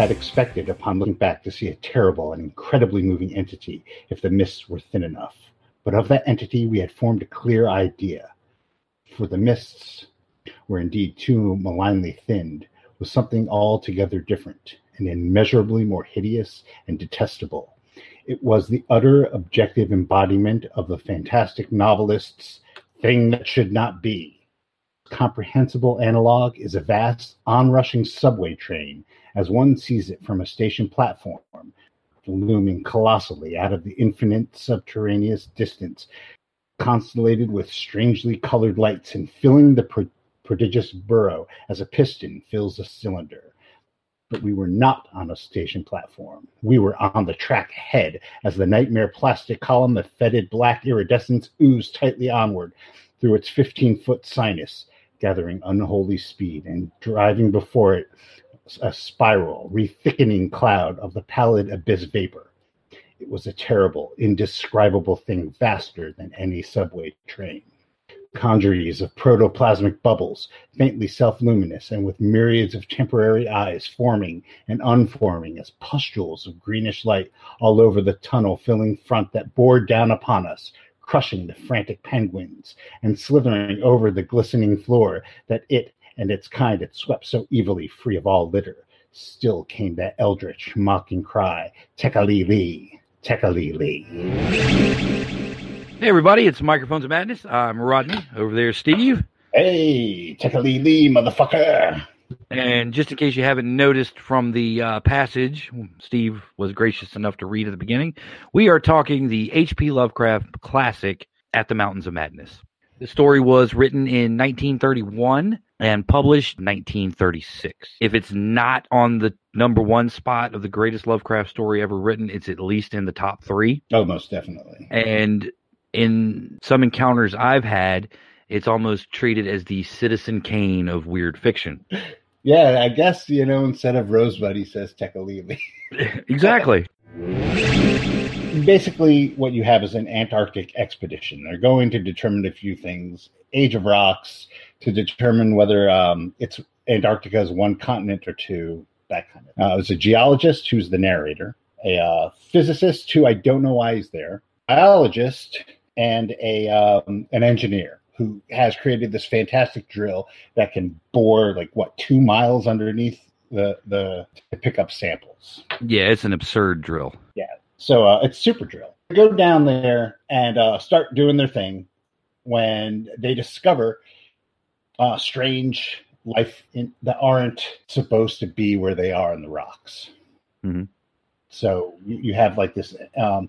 had expected upon looking back to see a terrible and incredibly moving entity if the mists were thin enough. But of that entity we had formed a clear idea. For the mists were indeed too malignly thinned, was something altogether different and immeasurably more hideous and detestable. It was the utter objective embodiment of the fantastic novelist's thing that should not be. Comprehensible analog is a vast, onrushing subway train as one sees it from a station platform, looming colossally out of the infinite subterraneous distance, constellated with strangely colored lights and filling the pro- prodigious burrow as a piston fills a cylinder. But we were not on a station platform. We were on the track ahead as the nightmare plastic column of fetid black iridescence oozed tightly onward through its 15 foot sinus, gathering unholy speed and driving before it a spiral, rethickening cloud of the pallid abyss vapor. It was a terrible, indescribable thing, vaster than any subway train. Congeries of protoplasmic bubbles, faintly self luminous and with myriads of temporary eyes forming and unforming as pustules of greenish light all over the tunnel filling front that bored down upon us, crushing the frantic penguins and slithering over the glistening floor that it and its kind had swept so evilly free of all litter. Still came that eldritch, mocking cry, Tekeli-li, Tekali Lee. Hey, everybody, it's Microphones of Madness. I'm Rodney. Over there, Steve. Hey, Tekali Lee, motherfucker. And just in case you haven't noticed from the uh, passage, Steve was gracious enough to read at the beginning. We are talking the H.P. Lovecraft classic, At the Mountains of Madness. The story was written in 1931 and published 1936. If it's not on the number one spot of the greatest Lovecraft story ever written, it's at least in the top three. Oh, most definitely. And in some encounters I've had, it's almost treated as the Citizen Kane of weird fiction. Yeah, I guess, you know, instead of Rosebud, he says Tekeli-li. exactly. Basically, what you have is an Antarctic expedition. They're going to determine a few things age of rocks, to determine whether um, it's Antarctica is one continent or two, that kind of. Uh, there's a geologist who's the narrator, a uh, physicist who I don't know why he's there, biologist, and a um, an engineer who has created this fantastic drill that can bore like what two miles underneath the the to pick up samples. Yeah, it's an absurd drill. So uh, it's super drill. They go down there and uh, start doing their thing when they discover uh, strange life in, that aren't supposed to be where they are in the rocks. Mm-hmm. So you, you, have like this um,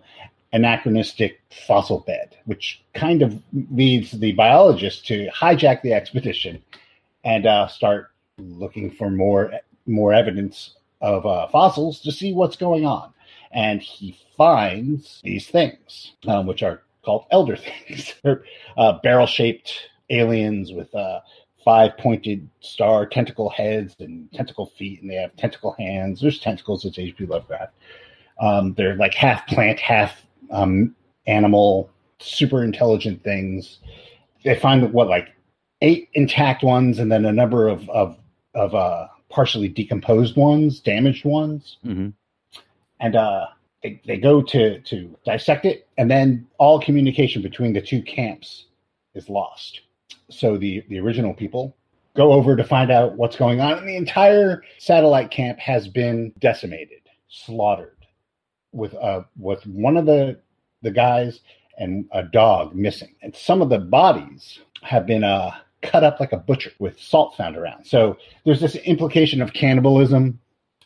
anachronistic fossil bed, which kind of leads the biologist to hijack the expedition and uh, start looking for more more evidence of uh, fossils to see what's going on. And he finds these things, um, which are called elder things. They're uh, barrel shaped aliens with uh, five pointed star tentacle heads and tentacle feet, and they have tentacle hands. There's tentacles. It's H.P. Lovecraft. Um, they're like half plant, half um, animal, super intelligent things. They find what like eight intact ones, and then a number of of of uh, partially decomposed ones, damaged ones, mm-hmm. And uh, they they go to to dissect it, and then all communication between the two camps is lost. So the the original people go over to find out what's going on and the entire satellite camp has been decimated slaughtered with uh with one of the the guys and a dog missing. And some of the bodies have been uh cut up like a butcher with salt found around. So there's this implication of cannibalism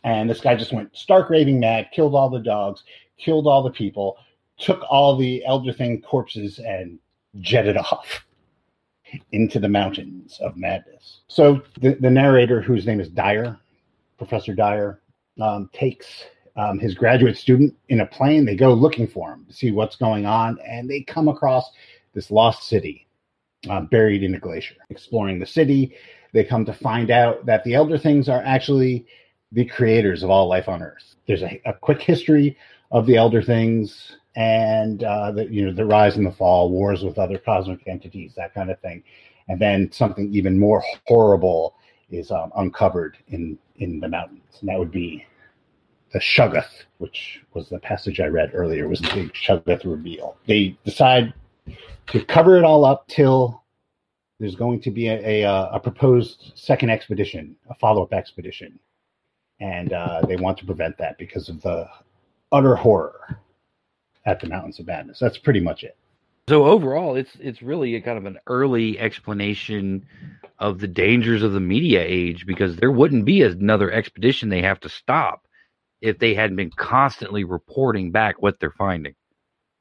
and this guy just went stark raving mad killed all the dogs killed all the people took all the elder thing corpses and jetted off into the mountains of madness. So the, the narrator, whose name is Dyer, Professor Dyer, um, takes um, his graduate student in a plane. They go looking for him to see what's going on, and they come across this lost city uh, buried in a glacier. Exploring the city, they come to find out that the Elder Things are actually the creators of all life on Earth. There's a, a quick history of the Elder Things and uh, the you know the rise and the fall, wars with other cosmic entities, that kind of thing, and then something even more horrible is um, uncovered in in the mountains, and that would be the Shoggoth, which was the passage I read earlier, was the big Shoggoth reveal. They decide to cover it all up till there's going to be a, a, uh, a proposed second expedition, a follow up expedition. And uh, they want to prevent that because of the utter horror at the Mountains of Madness. That's pretty much it. So overall, it's it's really a kind of an early explanation of the dangers of the media age because there wouldn't be another expedition they have to stop if they hadn't been constantly reporting back what they're finding.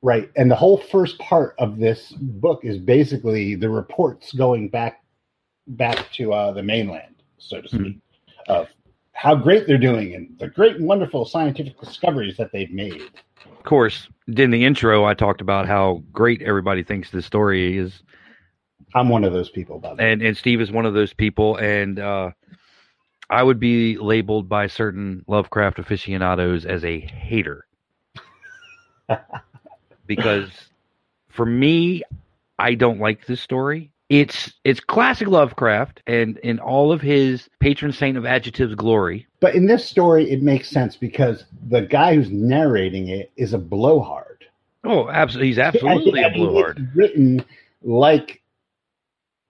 Right. And the whole first part of this book is basically the reports going back back to uh, the mainland, so to speak, mm-hmm. of how great they're doing and the great and wonderful scientific discoveries that they've made. Of course, in the intro, I talked about how great everybody thinks the story is. I'm one of those people, by the way. And, and Steve is one of those people. And uh, I would be labeled by certain Lovecraft aficionados as a hater. because for me, I don't like this story. It's it's classic Lovecraft and in all of his patron saint of adjectives glory. But in this story, it makes sense because the guy who's narrating it is a blowhard. Oh, absolutely! He's absolutely a blowhard. written like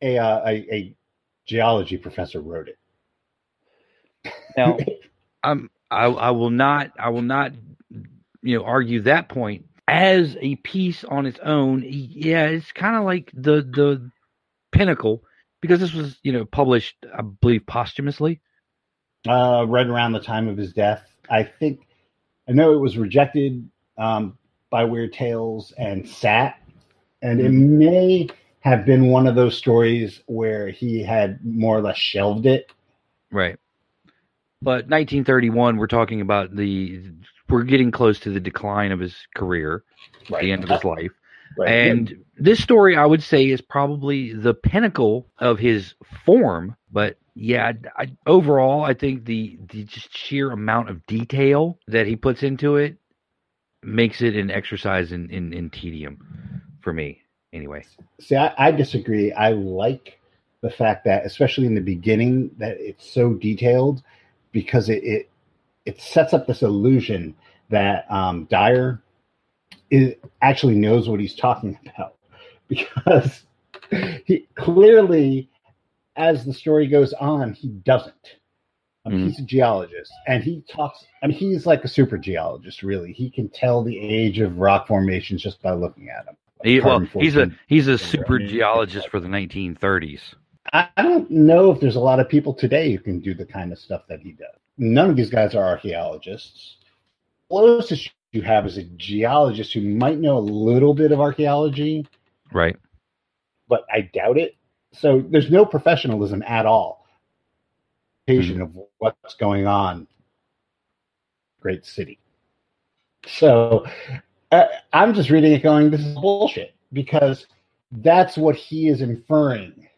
a, uh, a a geology professor wrote it. Now, I'm I, I will not I will not you know argue that point as a piece on its own. Yeah, it's kind of like the the pinnacle because this was you know published I believe posthumously. Uh, right around the time of his death, I think. I know it was rejected um, by Weird Tales and sat, and it mm-hmm. may have been one of those stories where he had more or less shelved it. Right. But 1931, we're talking about the we're getting close to the decline of his career, right. the end of his life. Right. And this story, I would say, is probably the pinnacle of his form. But yeah, I, overall, I think the the just sheer amount of detail that he puts into it makes it an exercise in in, in tedium for me. Anyway, see, I, I disagree. I like the fact that, especially in the beginning, that it's so detailed because it, it it, sets up this illusion that um, Dyer is actually knows what he's talking about because he clearly, as the story goes on, he doesn't. I mean, mm-hmm. He's a geologist, and he talks. I mean, he's like a super geologist. Really, he can tell the age of rock formations just by looking at them. He, well, he's a he's a super geologist for the 1930s. I, I don't know if there's a lot of people today who can do the kind of stuff that he does none of these guys are archaeologists. Closest you have is a geologist who might know a little bit of archaeology. Right. But I doubt it. So there's no professionalism at all. Mm-hmm. Of what's going on. Great city. So uh, I'm just reading it going, this is bullshit because that's what he is inferring.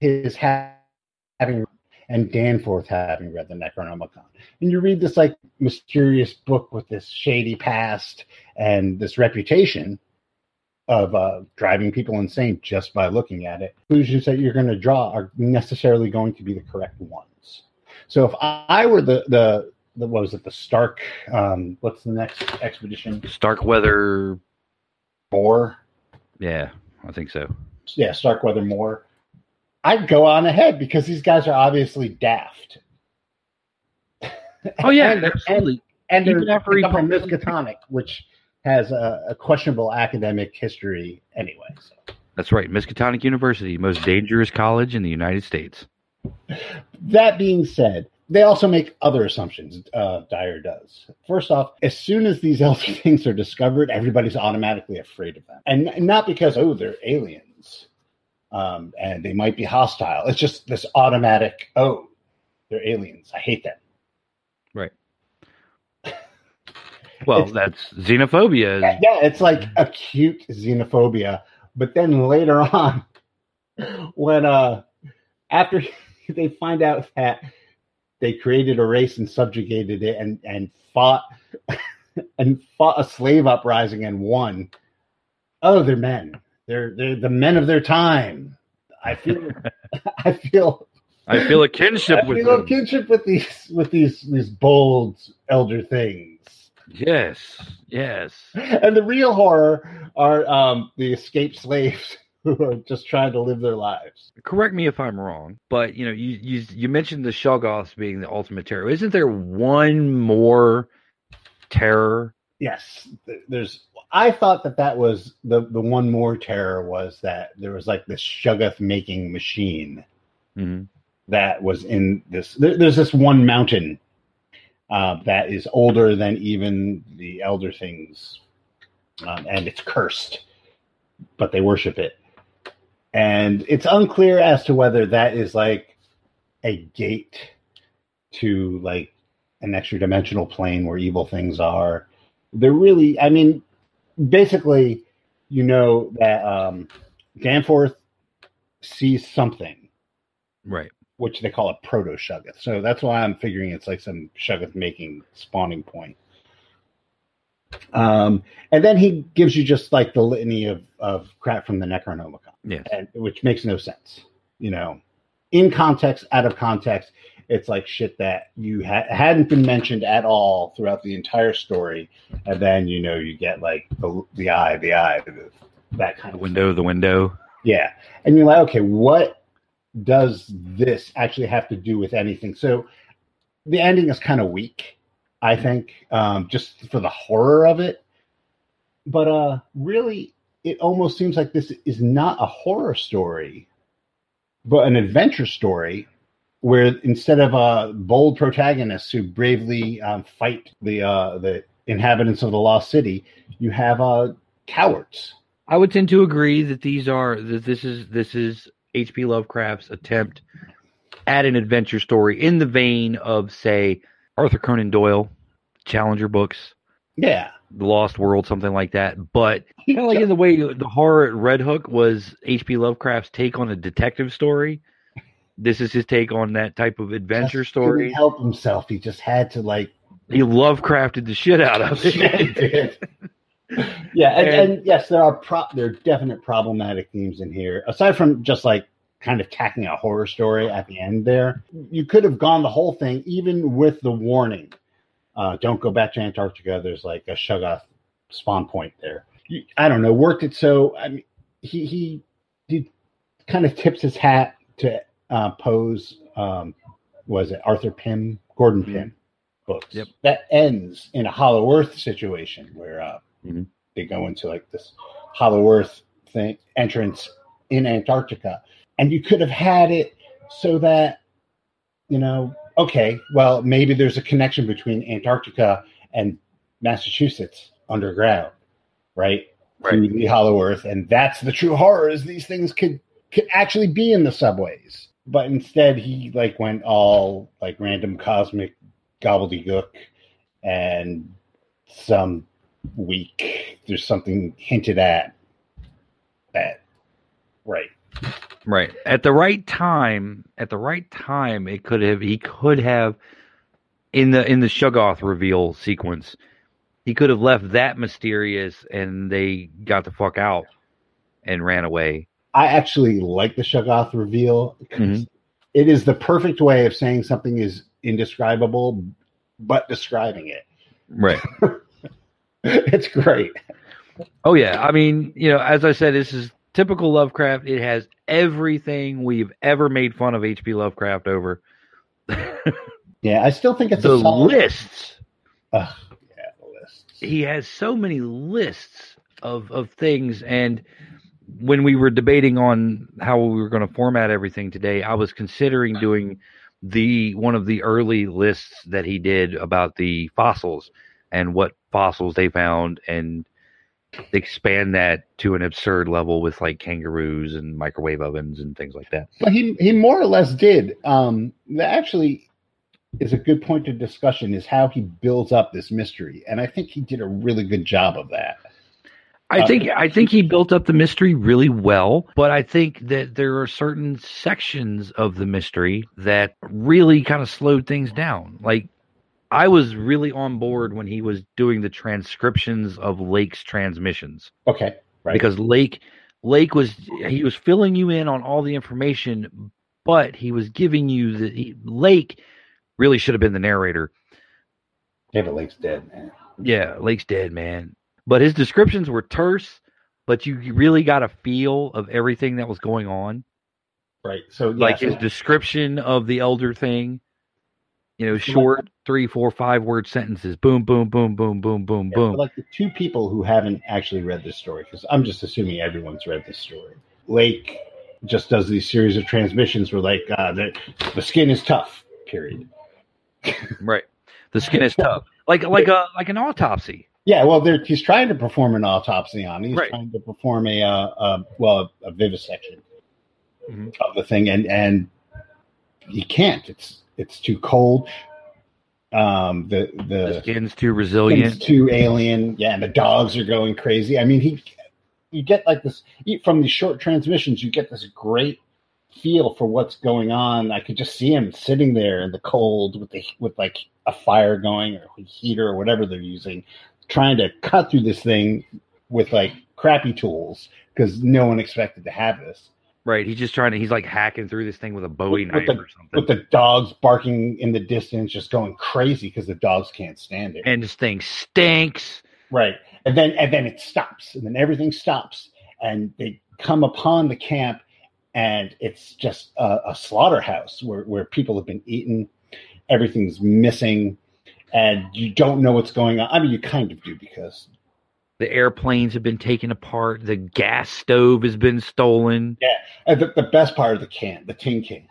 His having and Danforth having read the Necronomicon. And you read this like mysterious book with this shady past and this reputation of uh, driving people insane just by looking at it. Conclusions that you're going to draw are necessarily going to be the correct ones. So if I were the the, the what was it the Stark? Um, what's the next expedition? Starkweather Moore. Yeah, I think so. Yeah, Starkweather Moore. I'd go on ahead because these guys are obviously daft. Oh yeah, and, absolutely. And, and they're from Miskatonic, which has a, a, questionable academic history anyway. So. That's right, Miskatonic University, most dangerous college in the United States. That being said, they also make other assumptions. Uh, Dyer does. First off, as soon as these elder things are discovered, everybody's automatically afraid of them, and not because oh they're aliens um, and they might be hostile. It's just this automatic, oh, they're aliens. I hate them. Right. Well, that's xenophobia. Yeah, it's like acute xenophobia. But then later on, when uh, after they find out that they created a race and subjugated it and and fought and fought a slave uprising and won. Oh, they're men. They're they're the men of their time. I feel I feel I feel a kinship I with feel a kinship with these with these these bold elder things. Yes, yes. And the real horror are um, the escaped slaves who are just trying to live their lives. Correct me if I'm wrong, but you know, you you you mentioned the Shoggoths being the ultimate terror. Isn't there one more terror? Yes, there's. I thought that that was the the one more terror was that there was like this Shoggoth making machine hmm that was in this. There, there's this one mountain uh, that is older than even the elder things, um, and it's cursed, but they worship it. And it's unclear as to whether that is like a gate to like an extra dimensional plane where evil things are. They're really, I mean, basically, you know that um, Danforth sees something Right. which they call a proto Shoggoth. So that's why I'm figuring it's like some Shoggoth making spawning point. Um, and then he gives you just like the litany of, of crap from the Necronomicon, Yes. and, which makes no sense. You know, in context, out of context, it's like shit that you ha- hadn't been mentioned at all throughout the entire story, and then you know you get like the the eye, the eye, the, that kind The of window, the window. yeah. And you're like, okay, what does this actually have to do with anything? So the ending is kind of weak, I think, um, just for the horror of it. But uh, really, it almost seems like this is not a horror story, but an adventure story where instead of uh, bold protagonists who bravely um, fight the uh, the inhabitants of the lost city, you have uh, cowards. I would tend to agree that these are that this is this is H.P. Lovecraft's attempt at an adventure story in the vein of say Arthur Conan Doyle, Challenger books, Yeah. The Lost World, something like that. But kind of like in the way the horror at Red Hook was H.P. Lovecraft's take on a detective story. This is his take on that type of adventure Just story. help himself. He just had to like. He Lovecrafted the shit out of Yeah, he it. did. yeah, and, And- and yes, there are pro- there are definite problematic themes in here. Aside from just like kind of tacking a horror story at the end, there you could have gone the whole thing, even with the warning. Uh, don't go back to Antarctica. There's like a Shoggoth spawn point there. I don't know. Worked it so. I mean, he he he kind of tips his hat to uh, Poe's. Um, was it Arthur Pym, Gordon Mhm. Pym books? Yep. That ends in a Hollow Earth situation where uh, Mhm. they go into like this Hollow Earth thing entrance in Antarctica, and you could have had it so that you know, okay, well maybe there's a connection between Antarctica and Massachusetts underground, right? Through the Hollow Earth, and that's the true horror is these things could could actually be in the subways. But instead, he like went all like random cosmic gobbledygook and some week There's something hinted at that, right? Right. At the right time, at the right time, it could have he could have in the in the Shoggoth reveal sequence, he could have left that mysterious and they got the fuck out and ran away. I actually like the Shoggoth reveal. 'cause Mhm. it is the perfect way of saying something is indescribable, but describing it. Right. it's great. Oh yeah. I mean, you know, as I said, this is typical Lovecraft. It has everything we've ever made fun of H.P. Lovecraft over. Yeah, I still think it's the lists. Ugh, yeah, the lists. he has so many lists of of things and when we were debating on how we were going to format everything today i was considering doing the one of the early lists that he did about the fossils and what fossils they found and expand that to an absurd level with like kangaroos and microwave ovens and things like that But he he more or less did. Um, that actually is a good point of discussion. Is how he builds up this mystery, and I think he did a really good job of that. I Uh, think I think he built up the mystery really well, but I think that there are certain sections of the mystery that really kind of slowed things down. Like I was really on board when he was doing the transcriptions of Lake's transmissions Okay, right. because Lake Lake was he was filling you in on all the information, but he was giving you the he, Lake really should have been the narrator. Yeah, but Lake's dead, man. Yeah, Lake's dead, man. But his descriptions were terse, but you really got a feel of everything that was going on. Right. So yeah, like so- his description of the elder thing. You know, short three, four, five word sentences. Boom, boom, boom, boom, boom, boom, Yeah, boom. like the two people who haven't actually read this story, because I'm just assuming everyone's read this story. Lake just does these series of transmissions where like uh, the the skin is tough. Period. Right. The skin is tough. Like like a like an autopsy. Yeah, well, they're, he's trying to perform an autopsy on. it. He's Right. trying to perform a uh, uh, well a vivisection Mhm. of the thing, and and he can't. It's it's too cold. Um, the The the skin's too resilient, It's too alien. Yeah, and the dogs are going crazy. I mean, he, you get like this from these short transmissions. You get this great feel for what's going on. I could just see him sitting there in the cold with the with like a fire going or a heater or whatever they're using, trying to cut through this thing with like crappy tools because no one expected to have this. Right. He's just trying to he's like hacking through this thing with a Bowie With- knife with the- or something. With the dogs barking in the distance, just going crazy because the dogs can't stand it. and this thing stinks. Right. And then and then it stops. And then everything stops. And they come upon the camp and it's just a, a slaughterhouse where, where people have been eaten. Everything's missing. And you don't know what's going on. I mean you kind of do because The airplanes have been taken apart. The gas stove has been stolen. uh, the, the best part of the can, the tin cans.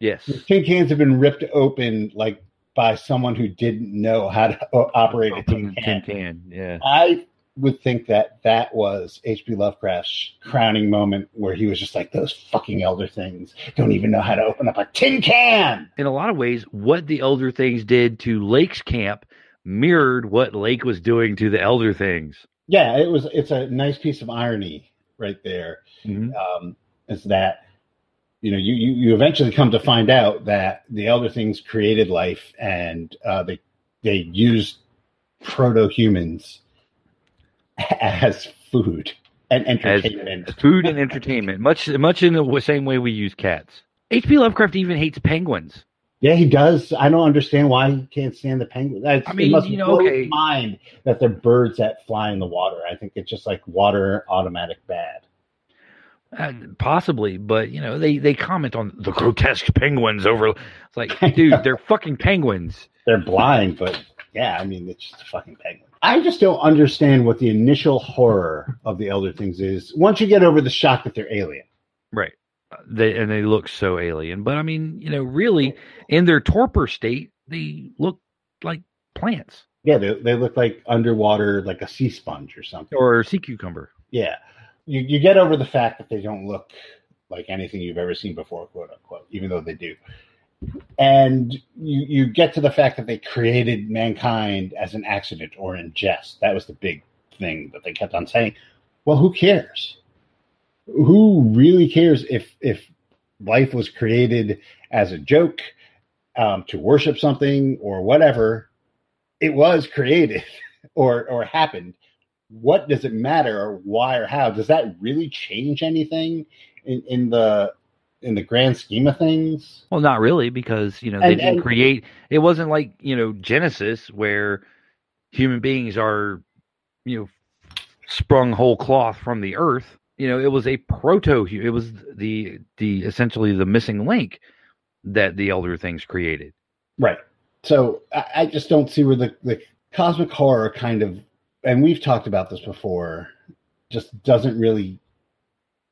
Yes. The tin cans have been ripped open like by someone who didn't know how to operate a tin can. tin can. Yeah. I would think that that was H.P. Lovecraft's crowning moment where he was just like, those fucking elder things don't even know how to open up a tin can. In a lot of ways, what the Elder Things did to Lake's camp mirrored what Lake was doing to the Elder Things. Yeah, it was. It's a nice piece of irony right there. Mhm. Um, is that you know you, you you eventually come to find out that the elder things created life and uh, they they used proto humans as food and entertainment. Food and entertainment, much much in the same way we use cats. H.P. Lovecraft even hates penguins. Yeah, he does. I don't understand why he can't stand the penguins. I mean, it must you know, blow okay. his mind that they're birds that fly in the water. I think it's just like water automatic bad. Uh, possibly, but you know they they comment on the grotesque penguins over. It's like, dude, they're fucking penguins. They're blind, but yeah, I mean, it's just a fucking penguin. I just don't understand what the initial horror of the Elder Things is. Once you get over the shock that they're alien, Right. They and they look so alien, but I mean, you know, really, in their torpor state, they look like plants yeah, they, they look like underwater, like a sea sponge or something. or sea cucumber. Yeah, you you get over the fact that they don't look like anything you've ever seen before, quote unquote, even though they do. And you you get to the fact that they created mankind as an accident or in jest. That was the big thing that they kept on saying. Well, who cares? Who really cares if if life was created as a joke um, to worship something or whatever? It was created or or happened what does it matter or why or how does that really change anything in, in the in the grand scheme of things Well, not really, because you know they And- didn't and- create. It wasn't like you know Genesis, where human beings are, you know, sprung whole cloth from the earth. You know, it was a proto. It was the the essentially the missing link that the elder things created. right so I, I just don't see where the, the cosmic horror kind of and we've talked about this before just doesn't really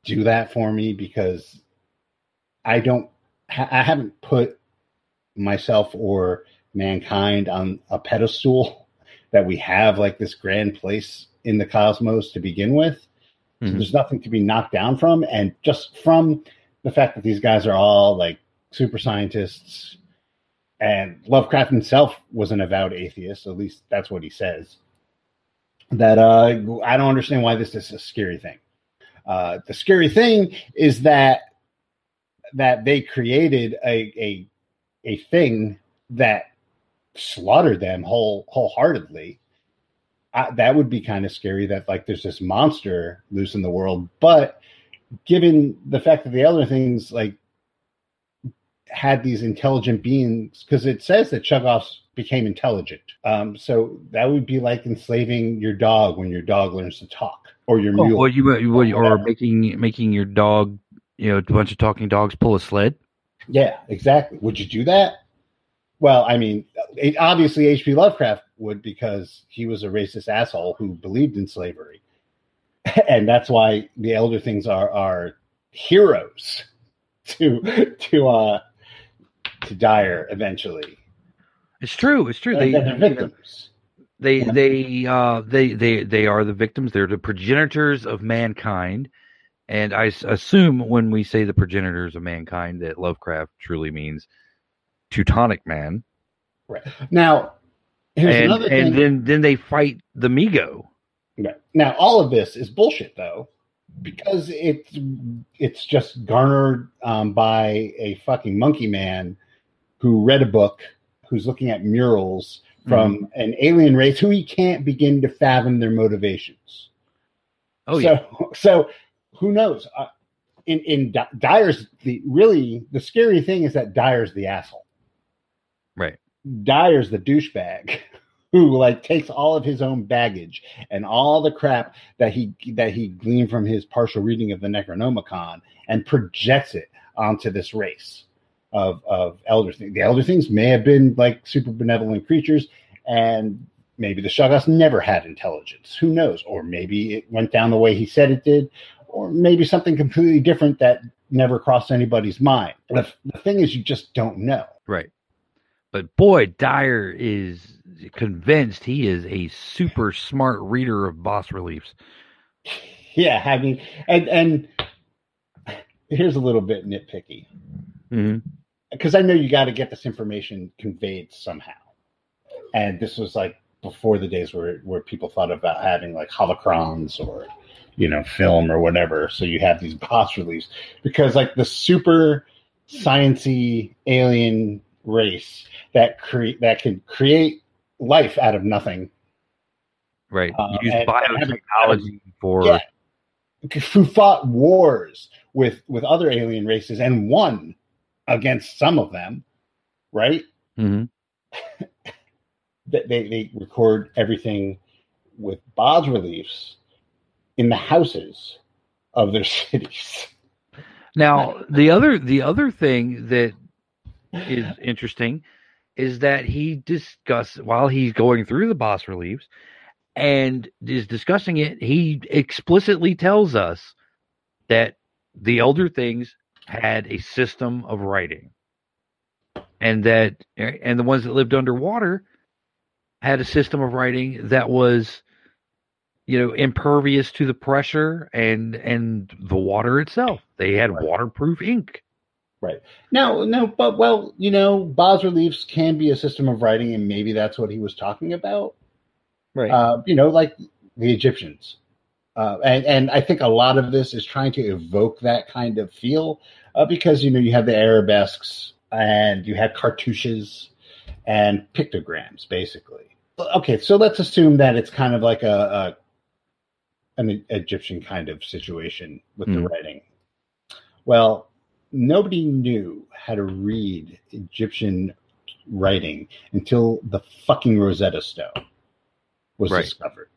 do that for me because i don't i haven't put myself or mankind on a pedestal that we have like this grand place in the cosmos to begin with So Mhm. there's nothing to be knocked down from. And just from the fact that these guys are all like super scientists, and Lovecraft himself was an avowed atheist, at least that's what he says. That uh, I don't understand why this is a scary thing. Uh, the scary thing is that that they created a a a thing that slaughtered them whole wholeheartedly I, that would be kind of scary that like there's this monster loose in the world but given the fact that the other things like had these intelligent beings because it says that Shoggoths became intelligent. Um, so that would be like enslaving your dog when your dog learns to talk, or your Oh, mule. well, you, you or whatever. making making your dog, you know, a bunch of talking dogs pull a sled. Yeah, exactly. Would you do that? Well, I mean, it, obviously H.P. Lovecraft would because he was a racist asshole who believed in slavery, and that's why the elder things are are heroes to to uh to Dyer eventually. It's true. It's true. They, They are victims. they they uh they they they are the victims. They're the progenitors of mankind. And I assume when we say the progenitors of mankind that Lovecraft truly means Teutonic man. Right. Now, here's and another thing. and then then they fight the Mi-Go. Right. Now, all of this is bullshit, though, because it's it's just garnered um, by a fucking monkey man who read a book, who's looking at murals from Mm-hmm. an alien race who he can't begin to fathom their motivations. Oh so, yeah. So, who knows? Uh, in in Dy- Dyer's the really the scary thing is that Dyer's the asshole. Right. Dyer's the douchebag who like takes all of his own baggage and all the crap that he that he gleaned from his partial reading of the Necronomicon and projects it onto this race of of elder things. The elder things may have been like super benevolent creatures, and maybe the Shoggoths never had intelligence. Who knows? Or maybe it went down the way he said it did, or maybe something completely different that never crossed anybody's mind. The, the thing is, you just don't know. Right. But boy, Dyer is convinced he is a super smart reader of bas reliefs. Yeah, I mean, and and here's a little bit nitpicky mm-hmm. because I know you got to get this information conveyed somehow, and this was like before the days where where people thought about having like holocrons or you know film or whatever. So you have these bas reliefs because like the super sciency alien race that create that can create life out of nothing Right. Uh, Use and- biotechnology for Yeah. who fought wars with with other alien races and won against some of them, right? Mhm. They they, they record everything with bas reliefs in the houses of their cities. Now, the other the other thing that is interesting is that he discusses while he's going through the bas reliefs and is discussing it, he explicitly tells us that the elder things had a system of writing. And that and the ones that lived underwater had a system of writing that was you know impervious to the pressure and and the water itself they had Right. waterproof ink Right. No, no, but well, you know, bas reliefs can be a system of writing, and maybe that's what he was talking about. right uh, you know, like the Egyptians. Uh, and, and I think a lot of this is trying to evoke that kind of feel uh, because, you know, you have the arabesques and you have cartouches and pictograms, basically. Okay, so let's assume that it's kind of like a, a an Egyptian kind of situation with the Mm. writing. Well, nobody knew how to read Egyptian writing until the fucking Rosetta Stone was Right. discovered,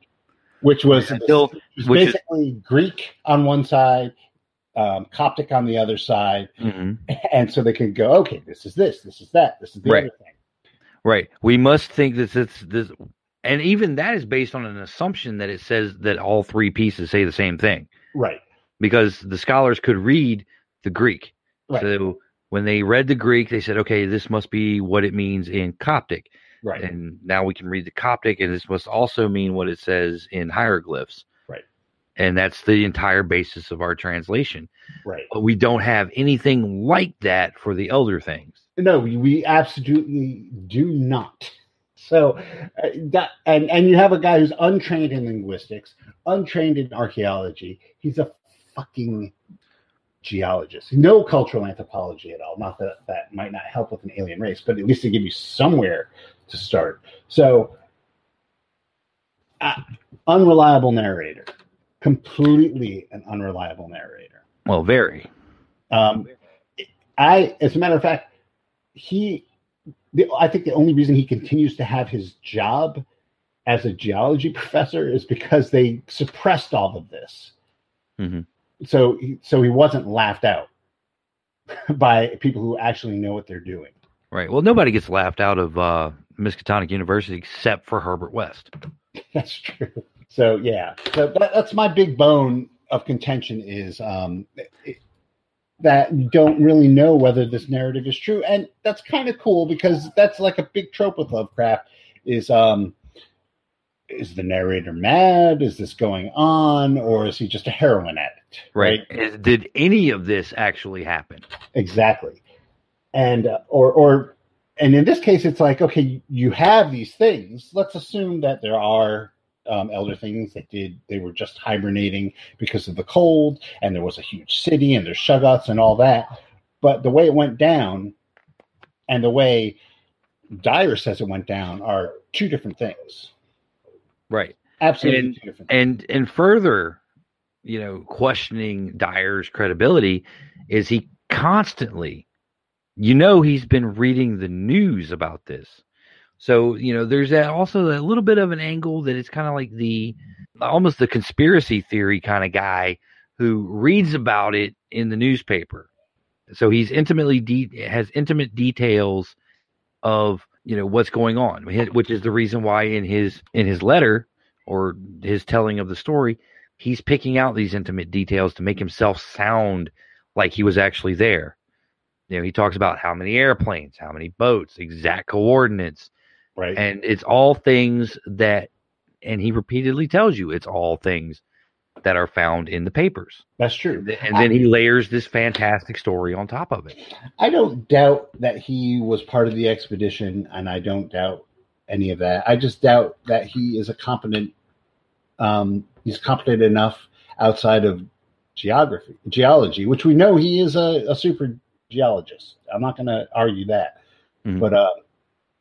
which was, Until- was which is- basically Greek on one side, um, Coptic on the other side, Mhm. and so they could go, okay, this is this, this is that, this is the Right. other thing. right we must think that it's this and even that is based on an assumption that it says that all three pieces say the same thing Right. because the scholars could read the greek Right. so when they read the greek they said okay this must be what it means in coptic Right. and now we can read the Coptic, and this must also mean what it says in hieroglyphs. Right. And that's the entire basis of our translation. right. But we don't have anything like that for the elder things. No, we, we absolutely do not. So, uh, that, and and you have a guy who's untrained in linguistics, untrained in archaeology. He's a fucking geologist. No cultural anthropology at all. Not that that might not help with an alien race, but at least to give you somewhere to start. So, uh, unreliable narrator, completely an unreliable narrator. Well, very. Um, I, as a matter of fact, he, the, I think the only reason he continues to have his job as a geology professor is because they suppressed all of this. Mhm. So, he- so he wasn't laughed out by people who actually know what they're doing. Right. Well, nobody gets laughed out of uh, Miskatonic University except for Herbert West. That's true. So yeah, so that, that's my big bone of contention is um, it- that you don't really know whether this narrative is true, and that's kind of cool because that's like a big trope with Lovecraft is um, is the narrator mad? Is this going on, or is he just a heroin addict? Right. Is- Did any of this actually happen? exactly and uh, or or and in this case it's like okay you have these things let's assume that there are um, elder things that did they were just hibernating because of the cold and there was a huge city and there's shoggoths and all that but the way it went down and the way dyer says it went down are two different things Right. absolutely And- two different things. And and further, you know, questioning Dyer's credibility is he constantly, you know, he's been reading the news about this. So you know, there's that also a little bit of an angle that it's kind of like the almost the conspiracy theory kind of guy who reads about it in the newspaper. So he's intimately de- has intimate details of you know what's going on, which is the reason why in his in his letter or his telling of the story, he's picking out these intimate details to make himself sound like he was actually there. You know, he talks about how many airplanes, how many boats, exact coordinates, right and it's all things that and he repeatedly tells you it's all things that are found in the papers. that's true And then he layers this fantastic story on top of it. I don't doubt that he was part of the expedition, and I don't doubt any of that. I just doubt that he is a competent. Um, he's competent enough outside of geography, geology, which we know he is a, a super geologist. I'm not going to argue that, Mhm. but uh,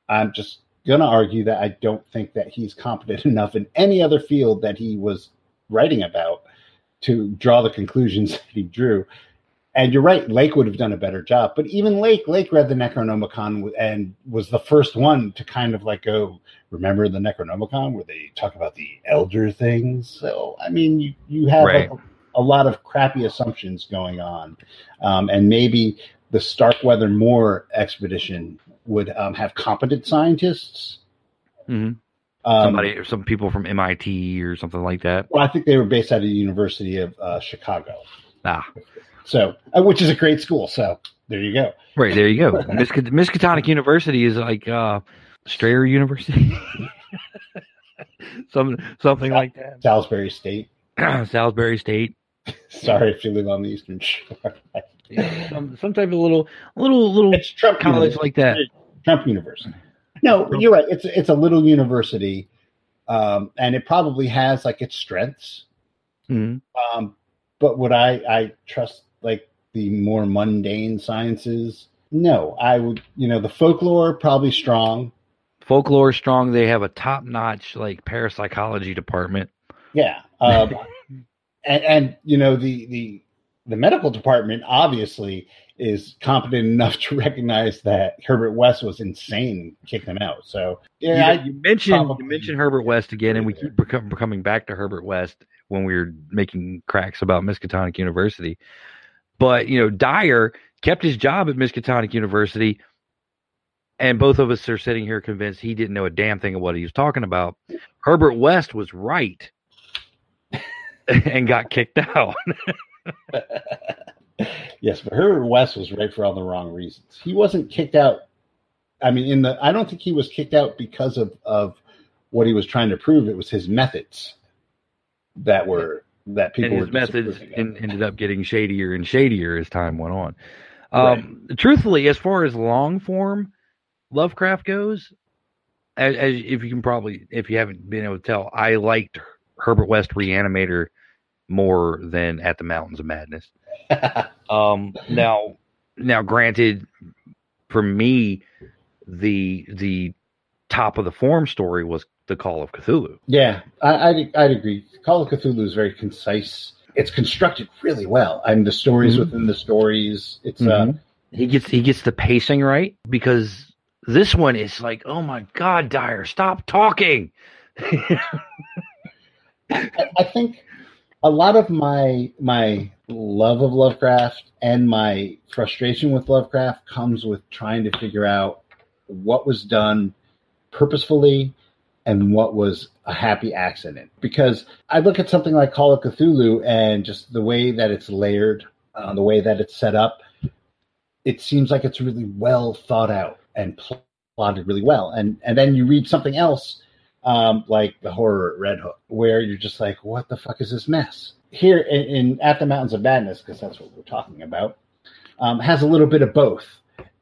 I'm just going to argue that I don't think that he's competent enough in any other field that he was writing about to draw the conclusions that he drew. And you're right, Lake would have done a better job. But even Lake, Lake read the Necronomicon and was the first one to kind of like go, remember the Necronomicon where they talk about the elder things? So, I mean, you, you have Right. a, a lot of crappy assumptions going on. Um, and maybe the Starkweather Moore expedition would um, have competent scientists. Mhm. Um, Somebody or some people from MIT or something like that. Well, I think they were based out of the University of uh, Chicago. Ah, So, uh, which is a great school. So there you go. right there you go. Misk- Miskatonic University is like uh, Strayer University, some something like that. Salisbury State. Salisbury State, Sorry if you live on the Eastern Shore. Some some type of little little little it's Trump college University. like that. Trump University. No, you're right. It's it's a little university, um, and it probably has like its strengths. Mhm. Um, but would I I trust like the more mundane sciences? No, I would. You know, the folklore probably strong. Folklore strong. They have a top notch like parapsychology department. Yeah, um, and, and you know the the the medical department obviously is competent enough to recognize that Herbert West was insane and kick him out. So yeah, you, you mentioned you mentioned Herbert West again, and we keep become, coming back to Herbert West when we were making cracks about Miskatonic University. But you know, Dyer kept his job at Miskatonic University, and both of us are sitting here convinced he didn't know a damn thing of what he was talking about. Herbert West was right and got kicked out. yes, but Herbert West was right for all the wrong reasons. He wasn't kicked out. I mean, in the I don't think he was kicked out because of of what he was trying to prove. It was his methods that were that people and his methods en- ended up getting shadier and shadier as time went on. Um, Truthfully, as far as long form Lovecraft goes, as, as if you can probably, if you haven't been able to tell, I liked Herbert West Reanimator more than At the Mountains of Madness. Um, now, now, granted, for me, the the top of the form story was the Call of Cthulhu. Yeah, I, I'd, I'd agree. Call of Cthulhu is very concise. It's constructed really well. I mean, the stories Mhm. within the stories. It's uh, Mhm. he gets he gets the pacing right because this one is like, oh my god, Dyer, stop talking. I, I think a lot of my my love of Lovecraft and my frustration with Lovecraft comes with trying to figure out what was done purposefully and what was a happy accident. Because I look at something like Call of Cthulhu and just the way that it's layered, uh, the way that it's set up, it seems like it's really well thought out and plotted really well. And and then you read something else um, like the horror at Red Hook, where you're just like, what the fuck is this mess? Here in, in At the Mountains of Madness, because that's what we're talking about, um, has a little bit of both.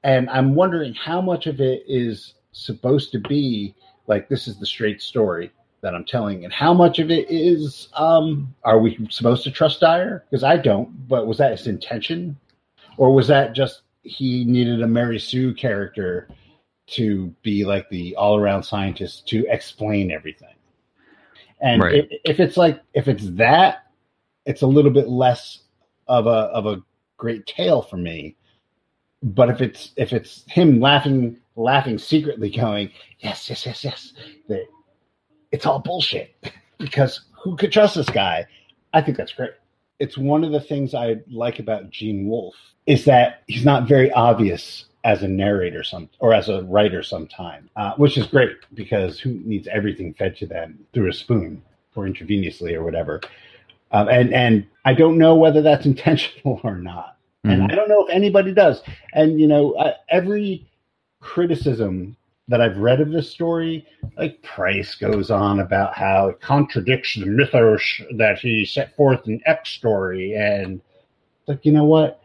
And I'm wondering how much of it is supposed to be like this is the straight story that I'm telling, and how much of it is um, are we supposed to trust Dyer? Because I don't. But was that his intention, or was that just he needed a Mary Sue character to be like the all around scientist to explain everything. And right. if, if, it's like if it's that, it's a little bit less of a of a great tale for me. But if it's if it's him laughing laughing secretly, going yes yes yes yes, that it's all bullshit because who could trust this guy? I think that's great. It's one of the things I like about Gene Wolfe is that he's not very obvious as a narrator some or as a writer sometime, uh, which is great because who needs everything fed to them through a spoon or intravenously or whatever. Um, and and I don't know whether that's intentional or not, mm-hmm. and I don't know if anybody does. And you know, uh, every criticism that I've read of this story, like Price goes on about how it contradicts the mythos that he set forth in X story, and like you know what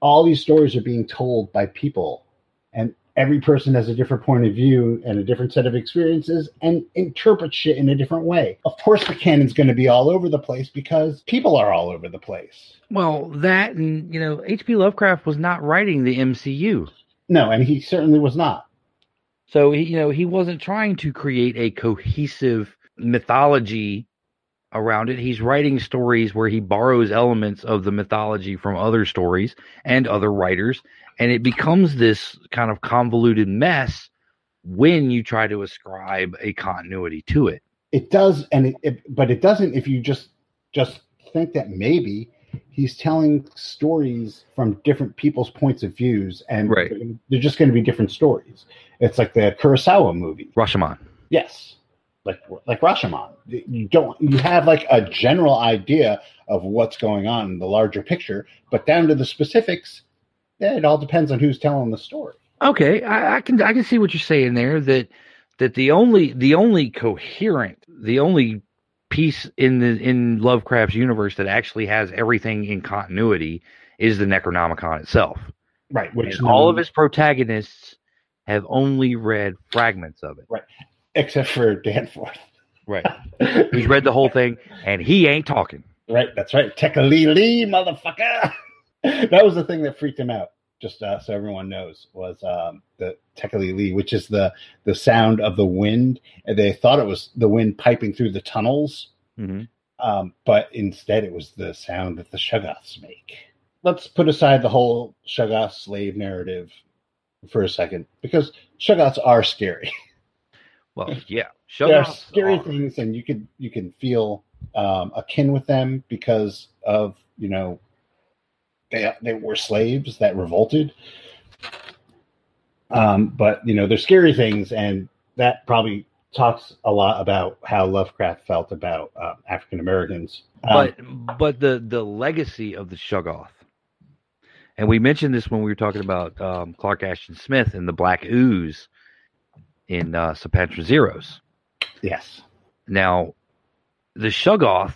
all these stories are being told by people and every person has a different point of view and a different set of experiences and interprets shit in a different way. Of course, the canon's going to be all over the place because people are all over the place. Well, that and, you know, H.P. Lovecraft was not writing the MCU. No, and he certainly was not. So, he, you know, he wasn't trying to create a cohesive mythology around it. He's writing stories where he borrows elements of the mythology from other stories and other writers, and it becomes this kind of convoluted mess when you try to ascribe a continuity to it. It does, and it, it but it doesn't if you just just think that maybe he's telling stories from different people's points of views, and right. they're just going to be different stories. It's like the Kurosawa movie, Rashomon. Yes, like like Rashomon. You don't you have like a general idea of what's going on in the larger picture, but down to the specifics, yeah, it all depends on who's telling the story. Okay, I, I can I can see what you're saying there. That that the only the only coherent the only piece in the in Lovecraft's universe that actually has everything in continuity is the Necronomicon itself. Right, which all of his protagonists have only read fragments of it. Right except for Danforth. Right. He's read the whole thing and he ain't talking. Right. That's right. Tekeli-li, motherfucker. that was the thing that freaked him out. Just uh, so everyone knows, was um, the Tekeli-li, which is the the sound of the wind. And they thought it was the wind piping through the tunnels, mm-hmm. um, but instead it was the sound that the Shoggoths make. Let's put aside the whole Shoggoth slave narrative for a second, because Shoggoths are scary. Well, yeah, Show there are scary things, and you can you can feel um, akin with them because of you know they they were slaves that revolted. Um, but you know they're scary things, and that probably talks a lot about how Lovecraft felt about uh, African Americans. Um, but but the the legacy of the Shoggoth, and we mentioned this when we were talking about um, Clark Ashton Smith and the Black Ooze in uh, Sapatra Zeros. Yes. Now, the Shoggoth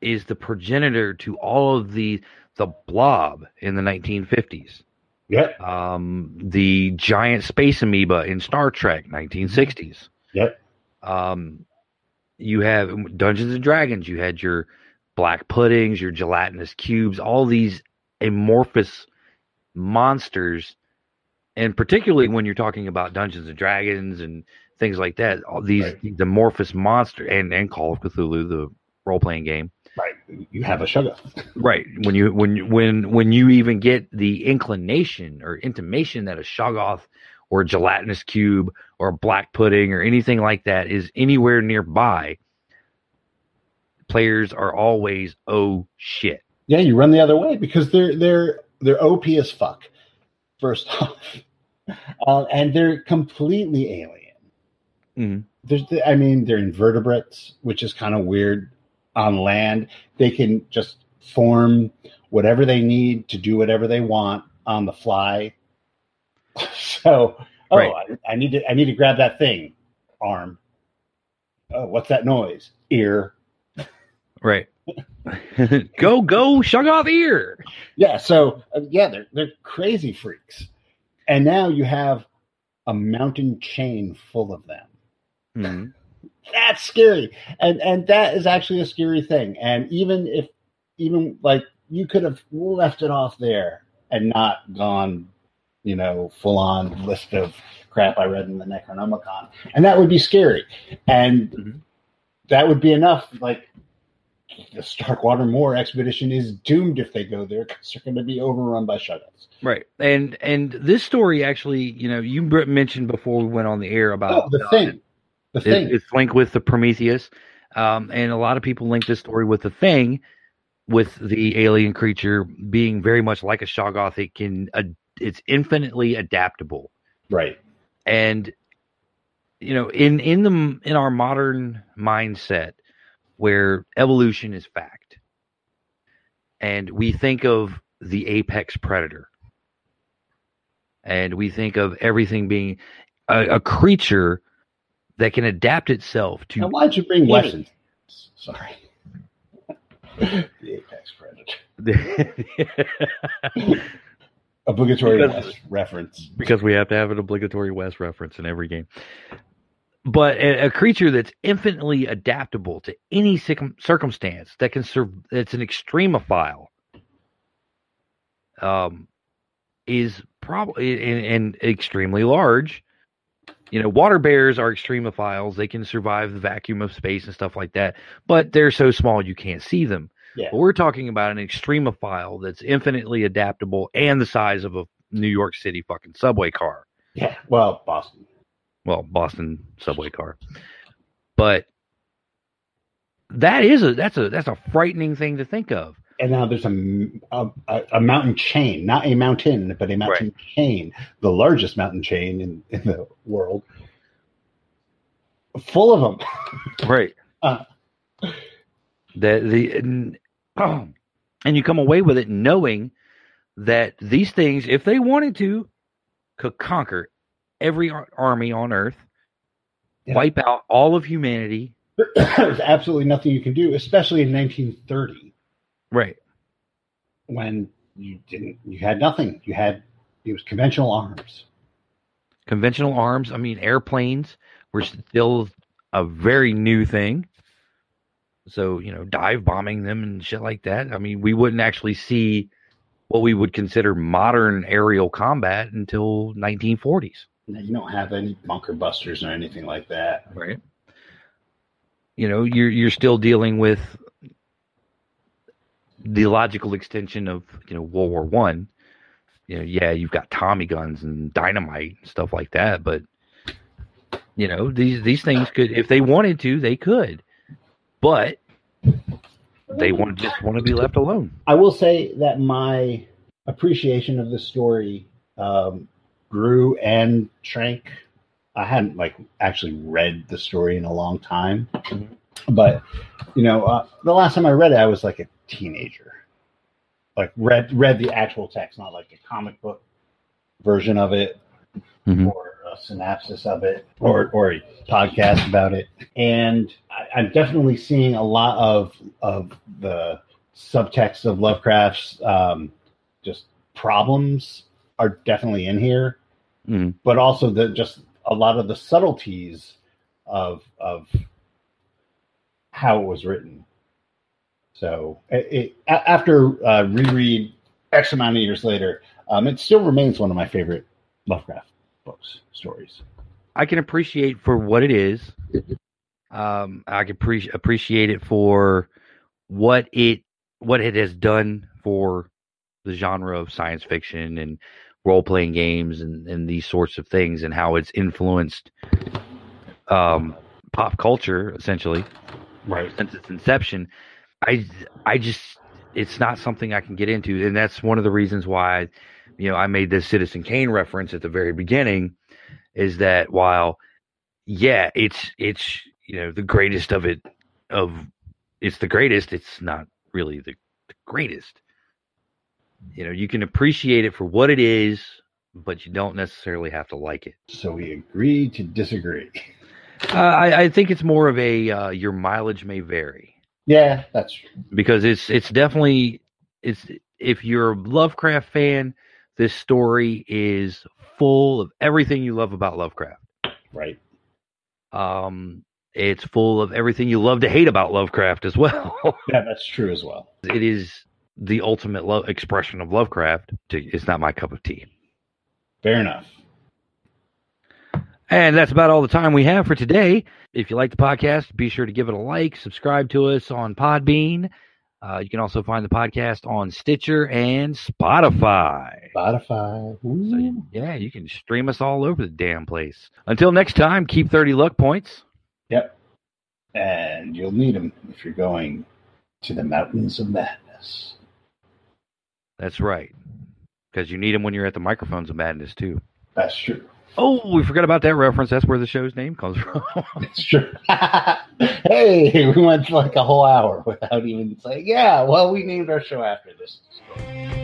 is the progenitor to all of the the blob in the 1950s. Yep. Um, the giant space amoeba in Star Trek 1960s. Yep. Um, you have Dungeons and Dragons. You had your black puddings, your gelatinous cubes, all these amorphous monsters and particularly when you're talking about Dungeons and Dragons and things like that, all these right. the Morphous monster and and Call of Cthulhu, the role playing game. Right. you have a Shoggoth. Right. When you when you- when when you even get the inclination or intimation that a Shoggoth or a gelatinous cube or a black pudding or anything like that is anywhere nearby, players are always oh shit. Yeah, you run the other way because they're they're they're OP as fuck. First off, uh, and they're completely alien. Mhm. There's, the, I mean, they're invertebrates, which is kind of weird. On land, they can just form whatever they need to do whatever they want on the fly. So, oh, Right. I, I need to I need to grab that thing. Arm. Oh, what's that noise? Ear. Right. go go Shoggoth ear. Yeah, so uh, yeah, they're they're crazy freaks, and now you have a mountain chain full of them. Mhm. That's scary, and and that is actually a scary thing. And even if even like you could have left it off there and not gone, you know, full on list of crap I read in the Necronomicon, and that would be scary, and Mhm. that would be enough. Like the Starkweather-Moore expedition is doomed if they go there because they're going to be overrun by shoggoths. Right. And and this story actually, you know, you mentioned before we went on the air about Oh, the uh, thing, the It- thing. it's linked with the Prometheus, um, and a lot of people link this story with the Thing, with the alien creature being very much like a Shoggoth. It can, ad it's infinitely adaptable, right. and you know, in in the in our modern mindset, where evolution is fact, and we think of the apex predator, and we think of everything being a, a creature that can adapt itself to Now, why'd you bring Yeah. Sorry. the apex predator. Obligatory Because- West reference. because we have to have an obligatory West reference in every game. But a, a creature that's infinitely adaptable to any circum- circumstance that can serve, that's an extremophile, um, is probably and, and extremely large. You know, water bears are extremophiles. They can survive the vacuum of space and stuff like that, but they're so small you can't see them. Yeah. But we're talking about an extremophile that's infinitely adaptable and the size of a New York City fucking subway car. Yeah. Well, Boston. Well, Boston subway car. But that is a that's a that's a frightening thing to think of. And now there's a, a, a mountain chain, not a mountain, but a mountain chain, the largest mountain chain in, in the world, full of them. Right. Uh. The the and, oh, and you come away with it knowing that these things, if they wanted to, could conquer every ar- army on Earth, Yeah. wipe out all of humanity. There's absolutely nothing you can do, especially in 1930 Right. when you didn't, you had nothing. You had it was conventional arms. Conventional arms. I mean, airplanes were still a very new thing. So you know, dive bombing them and shit like that. I mean, we wouldn't actually see what we would consider modern aerial combat until 1940s. You don't have any bunker busters or anything like that. right. You know you're you're still dealing with the logical extension of you know world war one. You know yeah you've got tommy guns and dynamite and stuff like that but you know these these things could if they wanted to they could. But they want just want to be left alone. I will say that my appreciation of the story um, grew and shrank. I hadn't like actually read the story in a long time, Mhm. but you know, uh, the last time I read it, I was like a teenager. Like read read the actual text, not like a comic book version of it Mhm. or a synopsis of it or or a podcast about it. And I, I'm definitely seeing a lot of of the subtext of Lovecraft's um, just problems are definitely in here, Mhm. but also the just a lot of the subtleties of of how it was written. So it, it, a- after uh, reread X amount of years later, um, it still remains one of my favorite Lovecraft books stories. I can appreciate for what it is. Um, I can pre- appreciate it for what it what it has done for the genre of science fiction and role playing games and, and these sorts of things and how it's influenced um, pop culture essentially Right. since its inception. I I just it's not something I can get into, and that's one of the reasons why you know I made this Citizen Kane reference at the very beginning. Is that while yeah, it's it's you know the greatest of it of it's the greatest. It's not really the, the greatest. You know, you can appreciate it for what it is, but you don't necessarily have to like it. So we agree to disagree. Uh, I, I think it's more of a uh, your mileage may vary Yeah, that's true. because it's it's definitely it's if you're a Lovecraft fan, this story is full of everything you love about Lovecraft. Right. Um, it's full of everything you love to hate about Lovecraft as well. Yeah, that's true as well. it is the ultimate lo- expression of Lovecraft. It's not my cup of tea. Fair enough. And that's about all the time we have for today. If you like the podcast, be sure to give it a like, subscribe to us on Podbean. Uh, you can also find the podcast on Stitcher and Spotify. Spotify. So, yeah, you can stream us all over the damn place. Until next time, keep 30 luck points. Yep. And you'll need them if you're going to the mountains of madness. That's right. Because you need them when you're at the microphones of madness, too. That's true. Oh, we forgot about that reference. That's where the show's name comes from. That's true. hey, we went like a whole hour without even saying, yeah, well, we named our show after this.